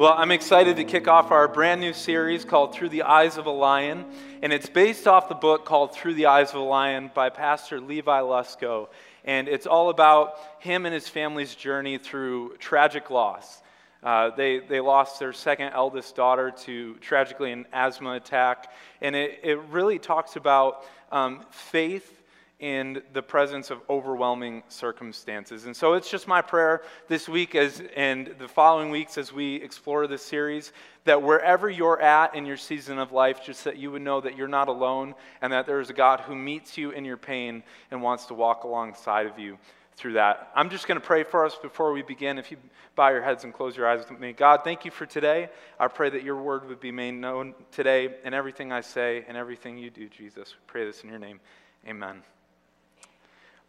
Well, I'm excited to kick off our brand new series called Through the Eyes of a Lion, and it's based off the book called Through the Eyes of a Lion by Pastor Levi Lusko. And it's all about him and his family's journey through tragic loss. Uh, they, they lost their second eldest daughter to tragically an asthma attack, and it, it really talks about um, faith in the presence of overwhelming circumstances. And so it's just my prayer this week as and the following weeks as we explore this series that wherever you're at in your season of life just that you would know that you're not alone and that there is a God who meets you in your pain and wants to walk alongside of you through that. I'm just going to pray for us before we begin. If you bow your heads and close your eyes with me. God, thank you for today. I pray that your word would be made known today in everything I say and everything you do, Jesus. We pray this in your name. Amen.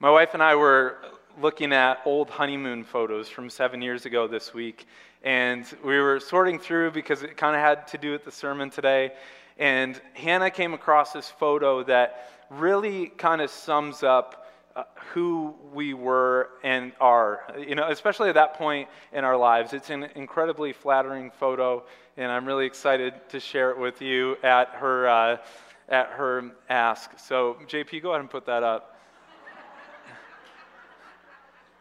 My wife and I were looking at old honeymoon photos from seven years ago this week, and we were sorting through because it kind of had to do with the sermon today. And Hannah came across this photo that really kind of sums up uh, who we were and are, you know, especially at that point in our lives. It's an incredibly flattering photo, and I'm really excited to share it with you at her, uh, at her ask. So, JP, go ahead and put that up.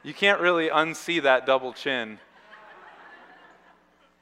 You can't really unsee that double chin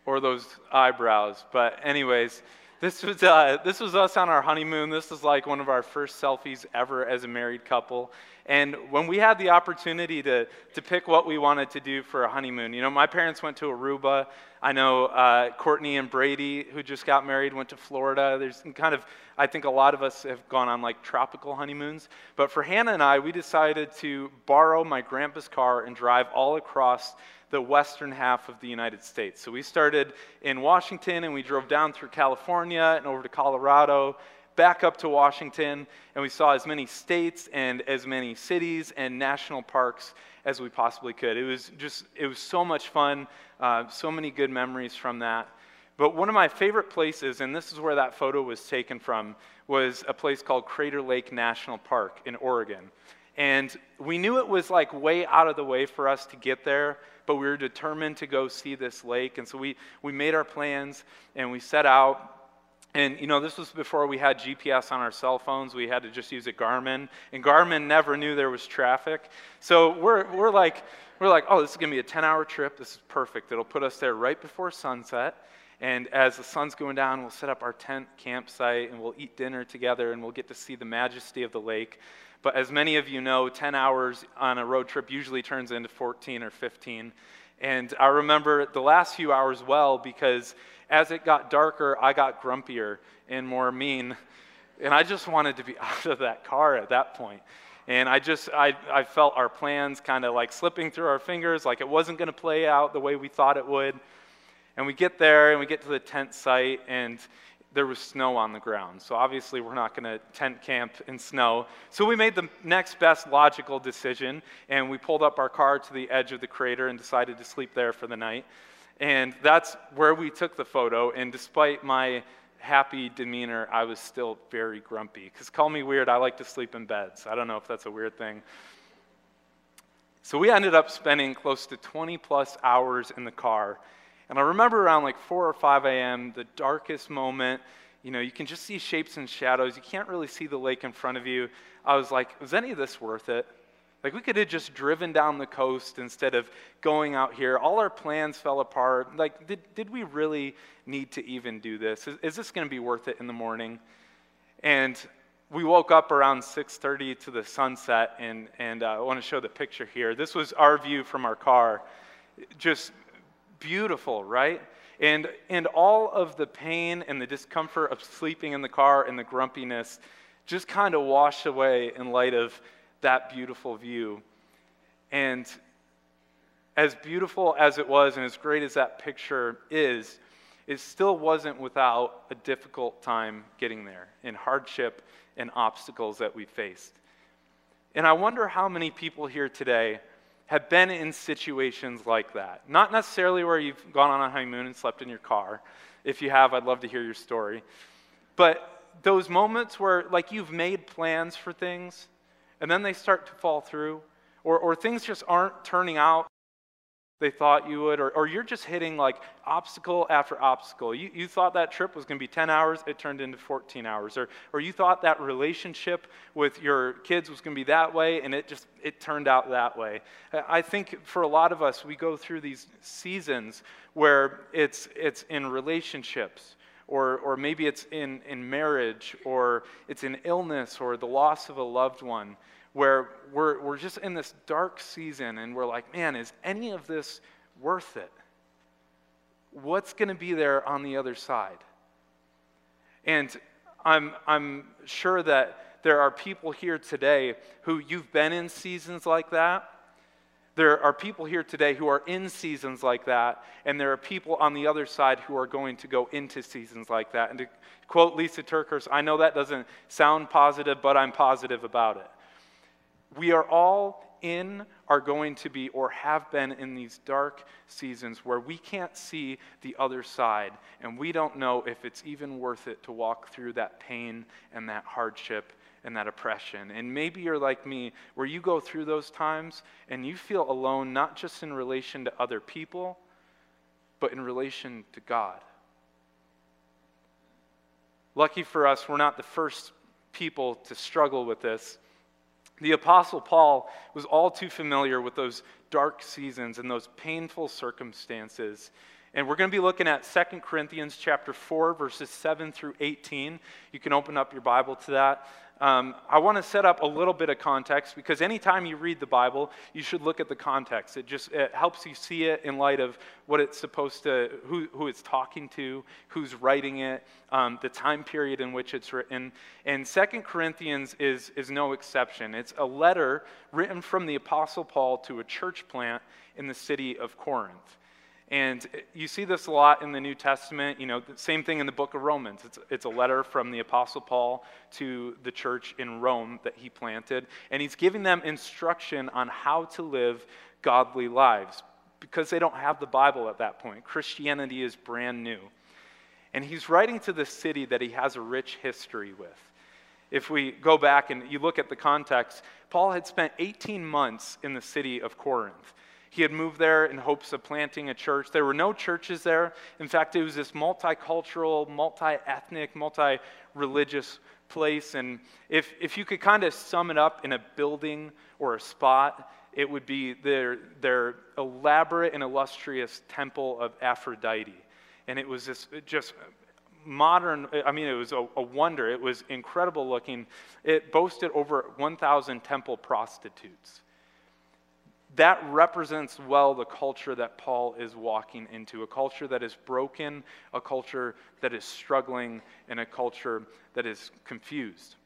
or those eyebrows. But, anyways, this was, uh, this was us on our honeymoon. This was like one of our first selfies ever as a married couple. And when we had the opportunity to, to pick what we wanted to do for a honeymoon, you know, my parents went to Aruba. I know uh, Courtney and Brady, who just got married, went to Florida. There's kind of, I think a lot of us have gone on like tropical honeymoons. But for Hannah and I, we decided to borrow my grandpa's car and drive all across the western half of the United States. So we started in Washington and we drove down through California and over to Colorado back up to Washington, and we saw as many states and as many cities and national parks as we possibly could. It was just, it was so much fun, uh, so many good memories from that. But one of my favorite places, and this is where that photo was taken from, was a place called Crater Lake National Park in Oregon. And we knew it was like way out of the way for us to get there, but we were determined to go see this lake. And so we, we made our plans and we set out. And, you know, this was before we had GPS on our cell phones. We had to just use a Garmin. And Garmin never knew there was traffic. So we're, we're like, we're like, oh, this is to be a 10 hour trip. This is perfect. It'll put us there right before sunset. And as the sun's going down, we'll set up our tent campsite and we'll eat dinner together and we'll get to see the majesty of the lake. But as many of you know, 10 hours on a road trip usually turns into 14 or 15. And I remember the last few hours well because as it got darker, I got grumpier and more mean. And I just wanted to be out of that car at that point. And I just, I, I felt our plans kind of like slipping through our fingers, like it wasn't going to play out the way we thought it would. And we get there and we get to the tent site, and there was snow on the ground. So obviously, we're not going to tent camp in snow. So we made the next best logical decision, and we pulled up our car to the edge of the crater and decided to sleep there for the night. And that's where we took the photo. And despite my happy demeanor, I was still very grumpy. Because call me weird, I like to sleep in beds. I don't know if that's a weird thing. So we ended up spending close to 20 plus hours in the car. And I remember around like 4 or 5 a.m., the darkest moment. You know, you can just see shapes and shadows. You can't really see the lake in front of you. I was like, was any of this worth it? Like, we could have just driven down the coast instead of going out here. All our plans fell apart. Like, did, did we really need to even do this? Is, is this going to be worth it in the morning? And we woke up around 6.30 to the sunset, and, and uh, I want to show the picture here. This was our view from our car. Just beautiful, right? And, and all of the pain and the discomfort of sleeping in the car and the grumpiness just kind of washed away in light of that beautiful view. And as beautiful as it was and as great as that picture is, it still wasn't without a difficult time getting there and hardship and obstacles that we faced. And I wonder how many people here today have been in situations like that. Not necessarily where you've gone on a honeymoon and slept in your car. If you have, I'd love to hear your story. But those moments where, like, you've made plans for things and then they start to fall through, or, or things just aren't turning out they thought you would, or, or you're just hitting like obstacle after obstacle. You, you thought that trip was going to be 10 hours, it turned into 14 hours. Or, or you thought that relationship with your kids was going to be that way, and it just it turned out that way. I think for a lot of us, we go through these seasons where it's, it's in relationships, or, or maybe it's in, in marriage, or it's in illness, or the loss of a loved one where we're, we're just in this dark season and we're like, man, is any of this worth it? What's going to be there on the other side? And I'm, I'm sure that there are people here today who you've been in seasons like that. There are people here today who are in seasons like that, and there are people on the other side who are going to go into seasons like that. And to quote Lisa TerKeurst, I know that doesn't sound positive, but I'm positive about it. We are all in, are going to be, or have been in these dark seasons where we can't see the other side, and we don't know if it's even worth it to walk through that pain and that hardship and that oppression. And maybe you're like me, where you go through those times and you feel alone, not just in relation to other people, but in relation to God. Lucky for us, we're not the first people to struggle with this. The Apostle Paul was all too familiar with those dark seasons and those painful circumstances. And we're going to be looking at 2 Corinthians chapter 4 verses 7 through 18. You can open up your Bible to that. Um, I want to set up a little bit of context because anytime you read the Bible, you should look at the context. It just it helps you see it in light of what it's supposed to, who, who it's talking to, who's writing it, um, the time period in which it's written. And Second Corinthians is, is no exception. It's a letter written from the Apostle Paul to a church plant in the city of Corinth. And you see this a lot in the New Testament. You know, the same thing in the book of Romans. It's, it's a letter from the Apostle Paul to the church in Rome that he planted. And he's giving them instruction on how to live godly lives because they don't have the Bible at that point. Christianity is brand new. And he's writing to the city that he has a rich history with. If we go back and you look at the context, Paul had spent 18 months in the city of Corinth. He had moved there in hopes of planting a church. There were no churches there. In fact, it was this multicultural, multi ethnic, multi religious place. And if, if you could kind of sum it up in a building or a spot, it would be their, their elaborate and illustrious temple of Aphrodite. And it was this just modern, I mean, it was a, a wonder. It was incredible looking. It boasted over 1,000 temple prostitutes that represents well the culture that Paul is walking into a culture that is broken, a culture that is struggling, and a culture that is confused.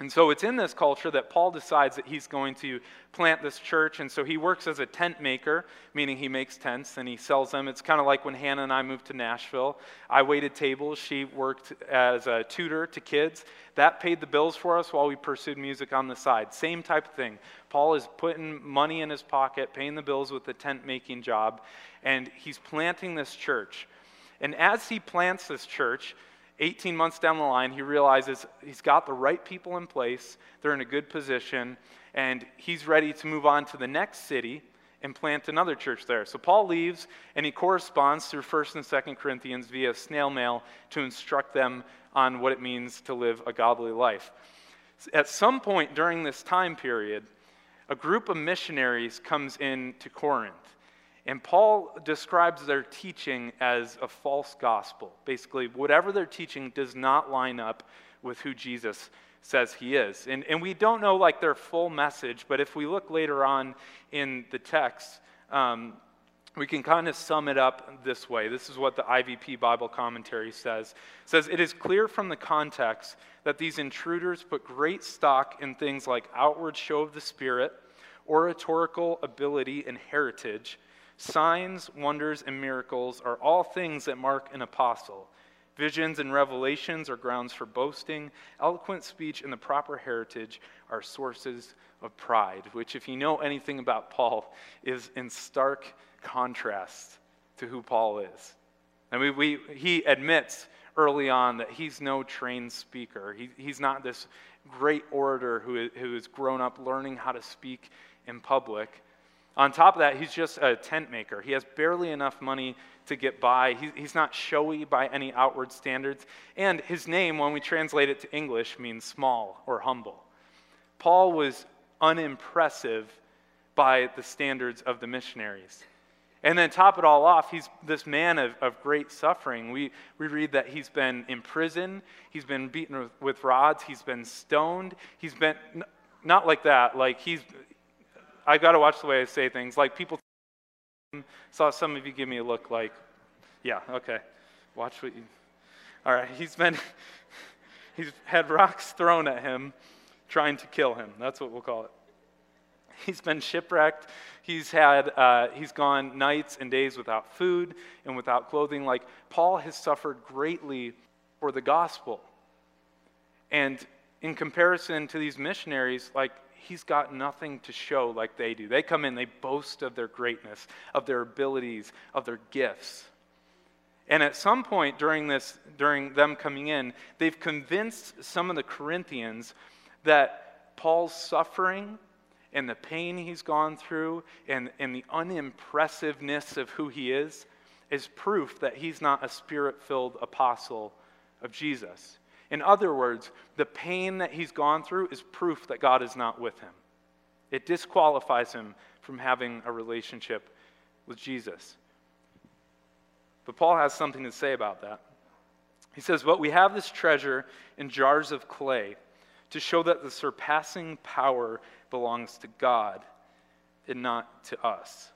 And so it's in this culture that Paul decides that he's going to plant this church. And so he works as a tent maker, meaning he makes tents and he sells them. It's kind of like when Hannah and I moved to Nashville. I waited tables. She worked as a tutor to kids. That paid the bills for us while we pursued music on the side. Same type of thing. Paul is putting money in his pocket, paying the bills with the tent making job, and he's planting this church. And as he plants this church, 18 months down the line, he realizes he's got the right people in place, they're in a good position, and he's ready to move on to the next city and plant another church there. So Paul leaves and he corresponds through 1st and 2nd Corinthians via snail mail to instruct them on what it means to live a godly life. At some point during this time period, a group of missionaries comes in to Corinth and Paul describes their teaching as a false gospel. Basically, whatever they're teaching does not line up with who Jesus says he is. And, and we don't know like their full message, but if we look later on in the text, um, we can kind of sum it up this way. This is what the IVP Bible commentary says. It says it is clear from the context that these intruders put great stock in things like outward show of the spirit, oratorical ability and heritage, Signs, wonders, and miracles are all things that mark an apostle. Visions and revelations are grounds for boasting. Eloquent speech and the proper heritage are sources of pride, which, if you know anything about Paul, is in stark contrast to who Paul is. I mean, we, he admits early on that he's no trained speaker. He, he's not this great orator who, who has grown up learning how to speak in public. On top of that, he's just a tent maker. He has barely enough money to get by. he's not showy by any outward standards. And his name, when we translate it to English, means small or humble. Paul was unimpressive by the standards of the missionaries. And then top it all off, he's this man of, of great suffering. We, we read that he's been in prison, he's been beaten with, with rods, he's been stoned, he's been, not like that, like he's, I got to watch the way I say things. Like people saw some of you give me a look like, yeah, okay, watch what you, all right, he's been, he's had rocks thrown at him trying to kill him. That's what we'll call it. He's been shipwrecked. He's had uh, he's gone nights and days without food and without clothing. Like Paul has suffered greatly for the gospel. And in comparison to these missionaries, like he's got nothing to show like they do. They come in, they boast of their greatness, of their abilities, of their gifts. And at some point during this, during them coming in, they've convinced some of the Corinthians that Paul's suffering and the pain he's gone through and, and the unimpressiveness of who he is is proof that he's not a spirit filled apostle of Jesus. In other words, the pain that he's gone through is proof that God is not with him. It disqualifies him from having a relationship with Jesus. But Paul has something to say about that. He says, But we have this treasure in jars of clay to show that the surpassing power belongs to God and not to us.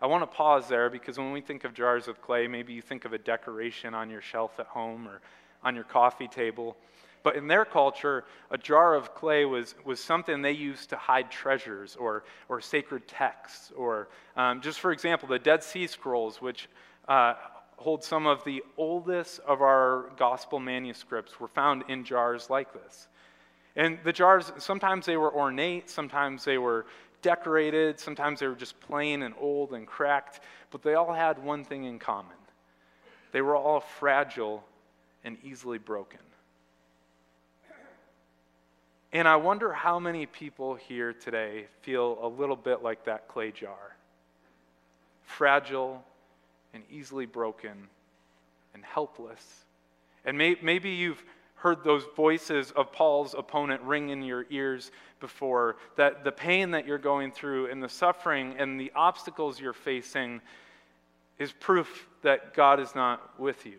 I want to pause there because when we think of jars of clay, maybe you think of a decoration on your shelf at home or on your coffee table. But in their culture, a jar of clay was, was something they used to hide treasures or, or sacred texts. Or, um, just for example, the Dead Sea Scrolls, which uh, hold some of the oldest of our gospel manuscripts, were found in jars like this. And the jars, sometimes they were ornate, sometimes they were decorated, sometimes they were just plain and old and cracked, but they all had one thing in common they were all fragile and easily broken. And I wonder how many people here today feel a little bit like that clay jar fragile and easily broken and helpless. And may, maybe you've heard those voices of Paul's opponent ring in your ears before, that the pain that you're going through and the suffering and the obstacles you're facing is proof that God is not with you.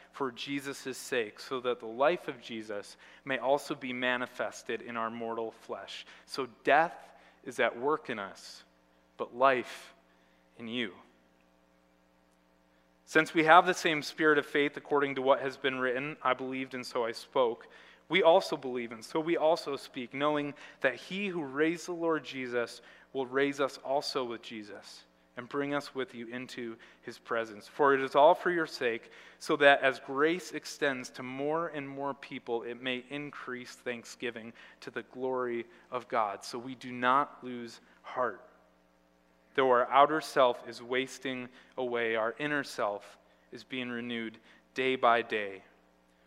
for Jesus' sake, so that the life of Jesus may also be manifested in our mortal flesh. So death is at work in us, but life in you. Since we have the same spirit of faith according to what has been written, I believed and so I spoke, we also believe and so we also speak, knowing that he who raised the Lord Jesus will raise us also with Jesus and bring us with you into his presence. For it is all for your sake, so that as grace extends to more and more people, it may increase thanksgiving to the glory of God. So we do not lose heart. Though our outer self is wasting away, our inner self is being renewed day by day.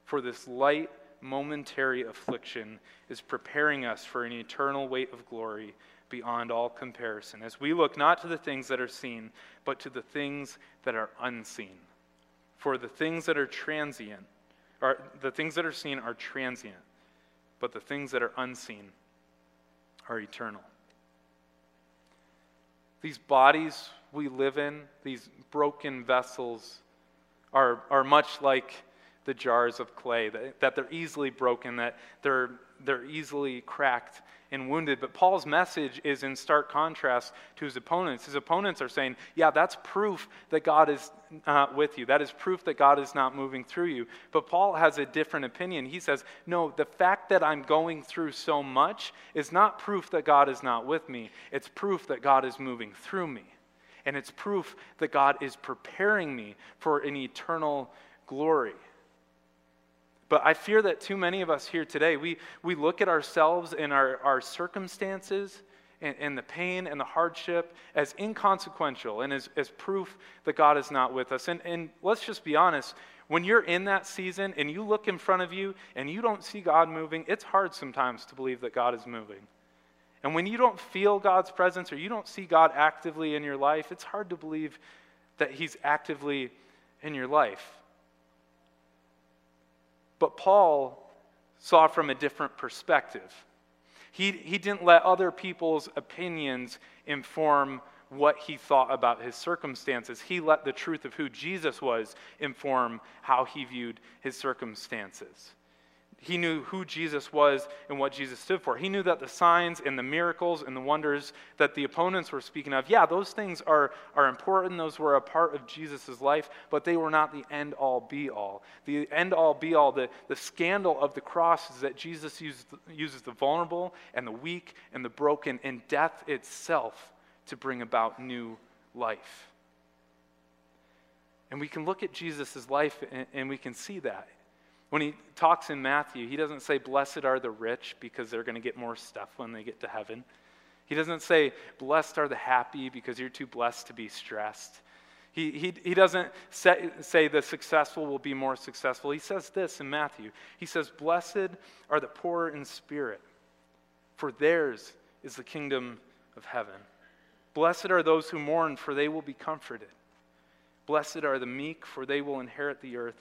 For this light, momentary affliction is preparing us for an eternal weight of glory beyond all comparison, as we look not to the things that are seen, but to the things that are unseen. For the things that are transient, the things that are seen are transient, but the things that are unseen are eternal. These bodies we live in, these broken vessels, are, are much like the jars of clay, that, that they're easily broken, that they're, they're easily cracked and wounded. But Paul's message is in stark contrast to his opponents. His opponents are saying, yeah, that's proof that God is uh, with you. That is proof that God is not moving through you. But Paul has a different opinion. He says, no, the fact that I'm going through so much is not proof that God is not with me, it's proof that God is moving through me. and it's proof that God is preparing me for an eternal glory. But I fear that too many of us here today, we, we look at ourselves and our, our circumstances and, and the pain and the hardship as inconsequential and as, as proof that God is not with us. And, and let's just be honest when you're in that season and you look in front of you and you don't see God moving, it's hard sometimes to believe that God is moving. And when you don't feel God's presence or you don't see God actively in your life, it's hard to believe that He's actively in your life. But Paul saw from a different perspective. He, he didn't let other people's opinions inform what he thought about his circumstances. He let the truth of who Jesus was inform how he viewed his circumstances. He knew who Jesus was and what Jesus stood for. He knew that the signs and the miracles and the wonders that the opponents were speaking of, yeah, those things are, are important. Those were a part of Jesus' life, but they were not the end all be all. The end all be all, the, the scandal of the cross is that Jesus used, uses the vulnerable and the weak and the broken and death itself to bring about new life. And we can look at Jesus' life and, and we can see that. When he talks in Matthew, he doesn't say, Blessed are the rich because they're going to get more stuff when they get to heaven. He doesn't say, Blessed are the happy because you're too blessed to be stressed. He, he, he doesn't say, say the successful will be more successful. He says this in Matthew. He says, Blessed are the poor in spirit, for theirs is the kingdom of heaven. Blessed are those who mourn, for they will be comforted. Blessed are the meek, for they will inherit the earth.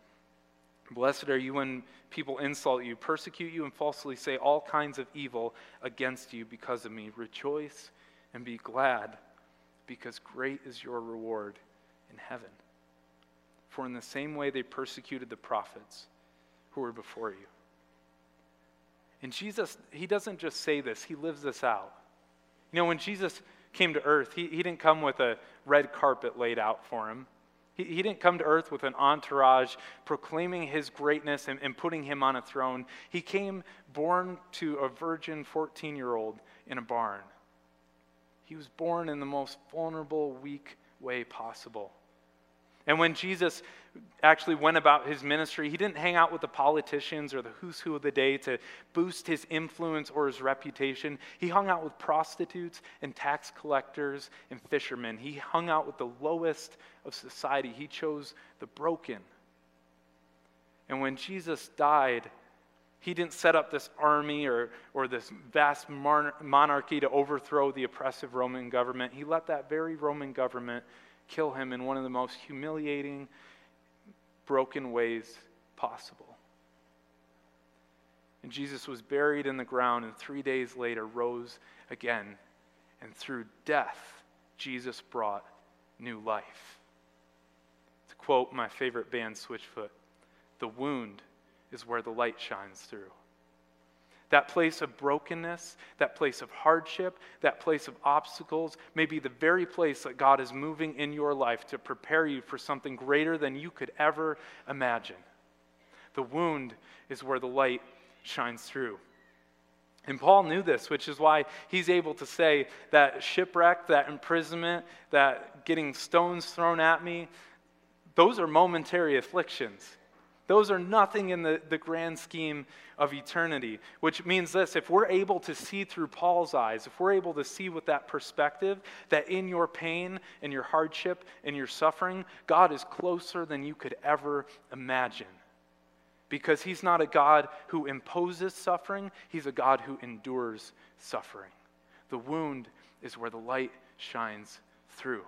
Blessed are you when people insult you, persecute you, and falsely say all kinds of evil against you because of me. Rejoice and be glad, because great is your reward in heaven. For in the same way they persecuted the prophets who were before you. And Jesus, he doesn't just say this, he lives this out. You know, when Jesus came to earth, he, he didn't come with a red carpet laid out for him. He, he didn't come to earth with an entourage proclaiming his greatness and, and putting him on a throne. He came born to a virgin 14 year old in a barn. He was born in the most vulnerable, weak way possible. And when Jesus actually went about his ministry, he didn't hang out with the politicians or the who's who of the day to boost his influence or his reputation. He hung out with prostitutes and tax collectors and fishermen. He hung out with the lowest of society. He chose the broken. And when Jesus died, he didn't set up this army or, or this vast monarchy to overthrow the oppressive Roman government. He let that very Roman government kill him in one of the most humiliating, broken ways possible. And Jesus was buried in the ground and three days later rose again. And through death, Jesus brought new life. To quote my favorite band, Switchfoot, the wound is where the light shines through. That place of brokenness, that place of hardship, that place of obstacles may be the very place that God is moving in your life to prepare you for something greater than you could ever imagine. The wound is where the light shines through. And Paul knew this, which is why he's able to say that shipwreck, that imprisonment, that getting stones thrown at me, those are momentary afflictions. Those are nothing in the, the grand scheme of eternity, which means this if we're able to see through Paul's eyes, if we're able to see with that perspective that in your pain and your hardship and your suffering, God is closer than you could ever imagine. Because he's not a God who imposes suffering, he's a God who endures suffering. The wound is where the light shines through.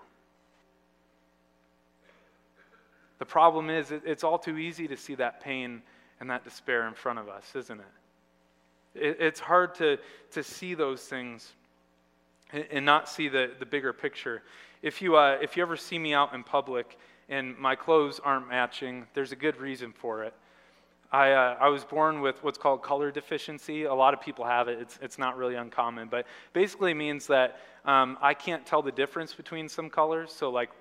The problem is, it's all too easy to see that pain and that despair in front of us, isn't it? It's hard to, to see those things and not see the, the bigger picture. If you, uh, if you ever see me out in public and my clothes aren't matching, there's a good reason for it. I, uh, I was born with what's called color deficiency. A lot of people have it. It's, it's not really uncommon, but basically means that um, I can't tell the difference between some colors. So, like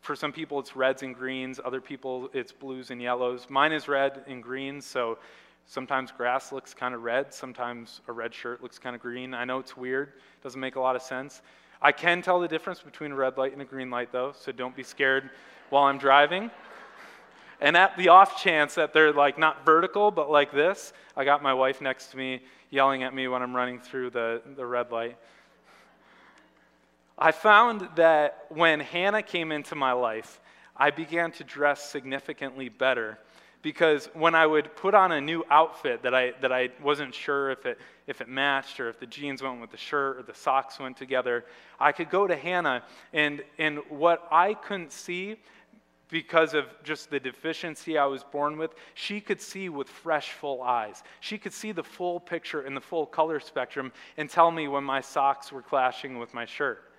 for some people, it's reds and greens. Other people, it's blues and yellows. Mine is red and greens. So sometimes grass looks kind of red. Sometimes a red shirt looks kind of green. I know it's weird. Doesn't make a lot of sense. I can tell the difference between a red light and a green light, though. So don't be scared while I'm driving. And at the off chance that they're like not vertical, but like this, I got my wife next to me yelling at me when I'm running through the, the red light. I found that when Hannah came into my life, I began to dress significantly better because when I would put on a new outfit that I, that I wasn't sure if it, if it matched or if the jeans went with the shirt or the socks went together, I could go to Hannah, and, and what I couldn't see because of just the deficiency I was born with, she could see with fresh, full eyes. She could see the full picture and the full color spectrum and tell me when my socks were clashing with my shirt.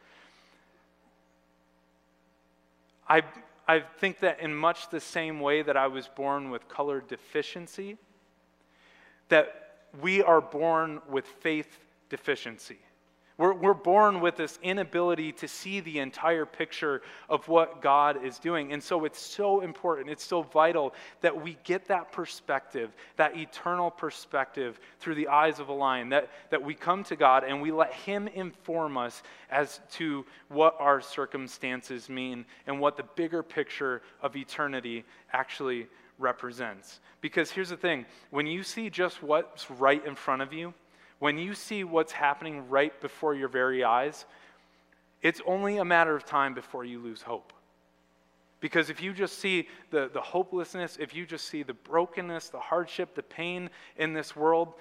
I, I think that in much the same way that I was born with color deficiency, that we are born with faith deficiency. We're, we're born with this inability to see the entire picture of what God is doing. And so it's so important, it's so vital that we get that perspective, that eternal perspective through the eyes of a lion, that, that we come to God and we let Him inform us as to what our circumstances mean and what the bigger picture of eternity actually represents. Because here's the thing when you see just what's right in front of you, when you see what's happening right before your very eyes, it's only a matter of time before you lose hope. Because if you just see the, the hopelessness, if you just see the brokenness, the hardship, the pain in this world,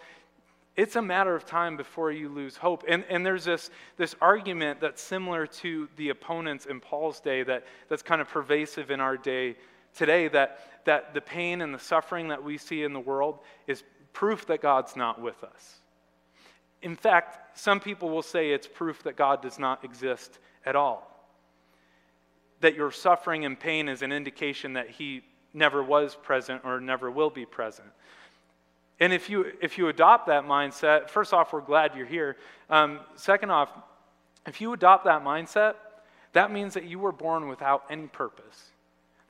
it's a matter of time before you lose hope. And, and there's this, this argument that's similar to the opponents in Paul's day that, that's kind of pervasive in our day today that, that the pain and the suffering that we see in the world is proof that God's not with us. In fact, some people will say it's proof that God does not exist at all. That your suffering and pain is an indication that He never was present or never will be present. And if you, if you adopt that mindset, first off, we're glad you're here. Um, second off, if you adopt that mindset, that means that you were born without any purpose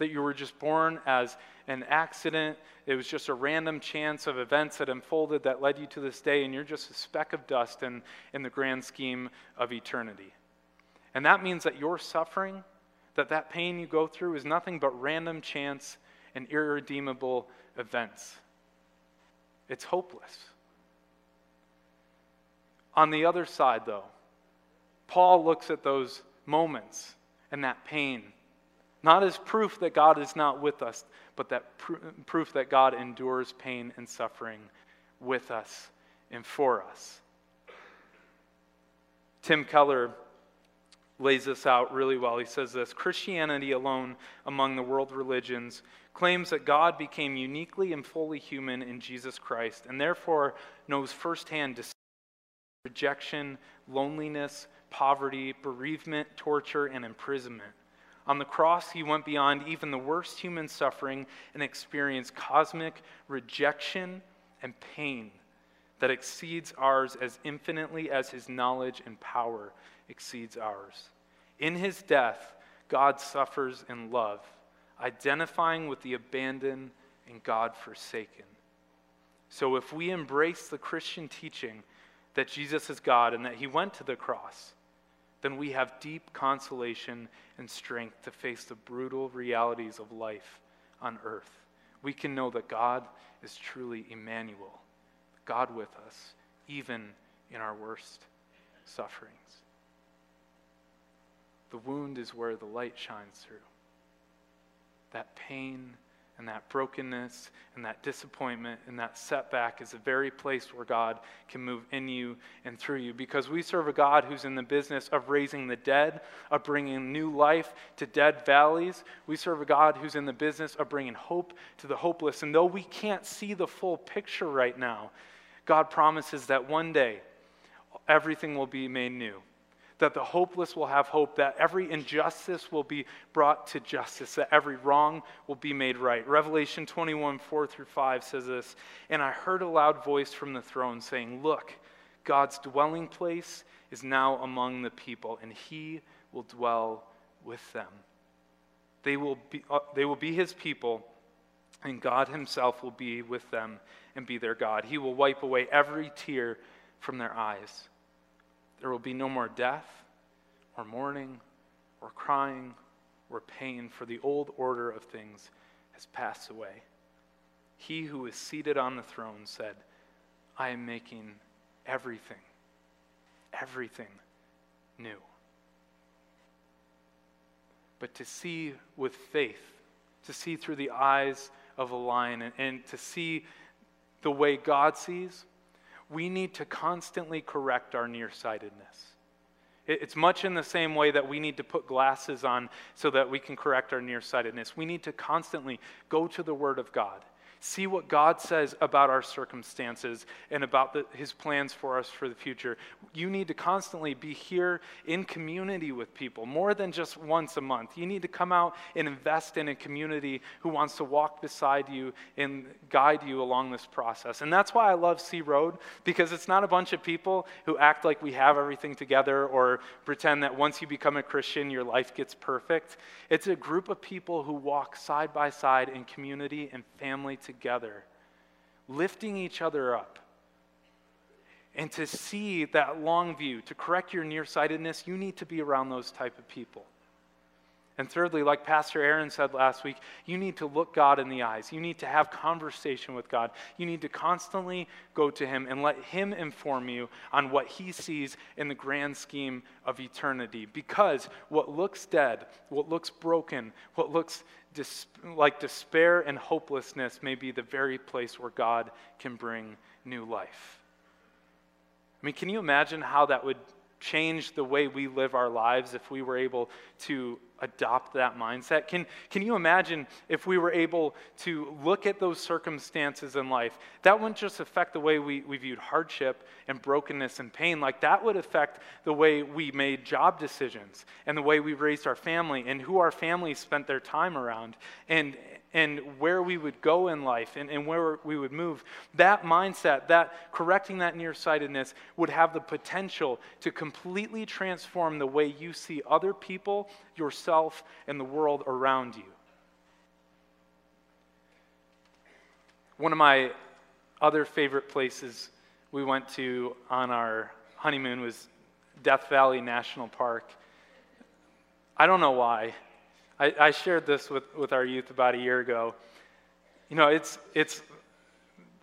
that you were just born as an accident. It was just a random chance of events that unfolded that led you to this day, and you're just a speck of dust in, in the grand scheme of eternity. And that means that your suffering, that that pain you go through, is nothing but random chance and irredeemable events. It's hopeless. On the other side, though, Paul looks at those moments and that pain not as proof that God is not with us, but that pr- proof that God endures pain and suffering with us and for us. Tim Keller lays this out really well. He says this Christianity alone among the world religions claims that God became uniquely and fully human in Jesus Christ and therefore knows firsthand rejection, loneliness, poverty, bereavement, torture, and imprisonment. On the cross, he went beyond even the worst human suffering and experienced cosmic rejection and pain that exceeds ours as infinitely as his knowledge and power exceeds ours. In his death, God suffers in love, identifying with the abandoned and God forsaken. So if we embrace the Christian teaching that Jesus is God and that he went to the cross, then we have deep consolation and strength to face the brutal realities of life on earth. We can know that God is truly Emmanuel, God with us, even in our worst sufferings. The wound is where the light shines through. That pain and that brokenness and that disappointment and that setback is the very place where God can move in you and through you because we serve a God who's in the business of raising the dead, of bringing new life to dead valleys. We serve a God who's in the business of bringing hope to the hopeless. And though we can't see the full picture right now, God promises that one day everything will be made new that the hopeless will have hope, that every injustice will be brought to justice, that every wrong will be made right. Revelation 21, 4 through 5 says this And I heard a loud voice from the throne saying, Look, God's dwelling place is now among the people, and he will dwell with them. They will be, uh, they will be his people, and God himself will be with them and be their God. He will wipe away every tear from their eyes. There will be no more death, or mourning, or crying, or pain, for the old order of things has passed away. He who is seated on the throne said, I am making everything, everything new. But to see with faith, to see through the eyes of a lion, and, and to see the way God sees, we need to constantly correct our nearsightedness. It's much in the same way that we need to put glasses on so that we can correct our nearsightedness. We need to constantly go to the Word of God see what God says about our circumstances and about the, his plans for us for the future. You need to constantly be here in community with people, more than just once a month. You need to come out and invest in a community who wants to walk beside you and guide you along this process. And that's why I love Sea Road, because it's not a bunch of people who act like we have everything together or pretend that once you become a Christian, your life gets perfect. It's a group of people who walk side by side in community and family together together, lifting each other up. And to see that long view, to correct your nearsightedness, you need to be around those type of people. And thirdly, like Pastor Aaron said last week, you need to look God in the eyes. You need to have conversation with God. You need to constantly go to Him and let Him inform you on what He sees in the grand scheme of eternity. Because what looks dead, what looks broken, what looks dis- like despair and hopelessness may be the very place where God can bring new life. I mean, can you imagine how that would change the way we live our lives if we were able to adopt that mindset? Can, can you imagine if we were able to look at those circumstances in life? That wouldn't just affect the way we, we viewed hardship and brokenness and pain, like that would affect the way we made job decisions and the way we raised our family and who our family spent their time around. And, and where we would go in life and, and where we would move, that mindset, that correcting that nearsightedness would have the potential to completely transform the way you see other people, yourself, and the world around you. One of my other favorite places we went to on our honeymoon was Death Valley National Park. I don't know why. I, I shared this with, with our youth about a year ago. You know, it's, it's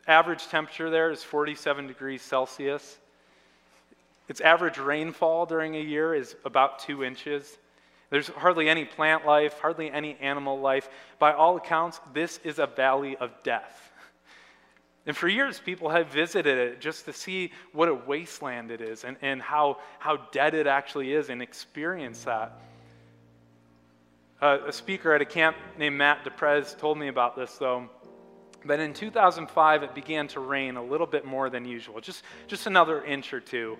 average temperature there is 47 degrees Celsius. Its average rainfall during a year is about two inches. There's hardly any plant life, hardly any animal life. By all accounts, this is a valley of death. And for years, people have visited it just to see what a wasteland it is and, and how, how dead it actually is and experience that. Uh, a speaker at a camp named Matt DePrez told me about this, though. That in 2005, it began to rain a little bit more than usual, just, just another inch or two.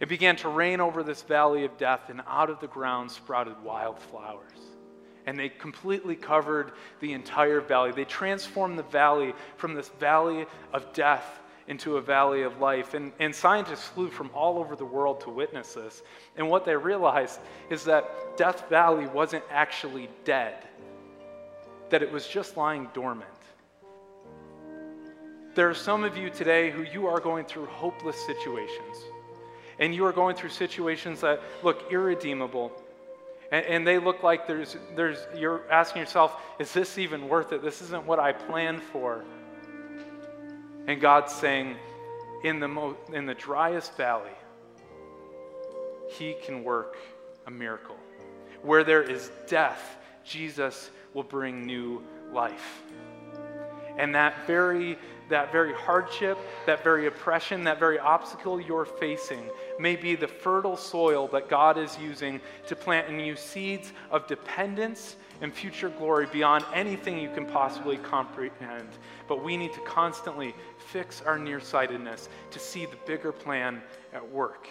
It began to rain over this valley of death, and out of the ground sprouted wildflowers. And they completely covered the entire valley. They transformed the valley from this valley of death into a valley of life. And, and scientists flew from all over the world to witness this. And what they realized is that Death Valley wasn't actually dead, that it was just lying dormant. There are some of you today who you are going through hopeless situations. And you are going through situations that look irredeemable. And, and they look like there's, there's, you're asking yourself, is this even worth it? This isn't what I planned for. And God's saying, in the, mo- in the driest valley, He can work a miracle. Where there is death, Jesus will bring new life. And that very, that very hardship, that very oppression, that very obstacle you're facing may be the fertile soil that God is using to plant in you seeds of dependence and future glory beyond anything you can possibly comprehend. But we need to constantly fix our nearsightedness to see the bigger plan at work.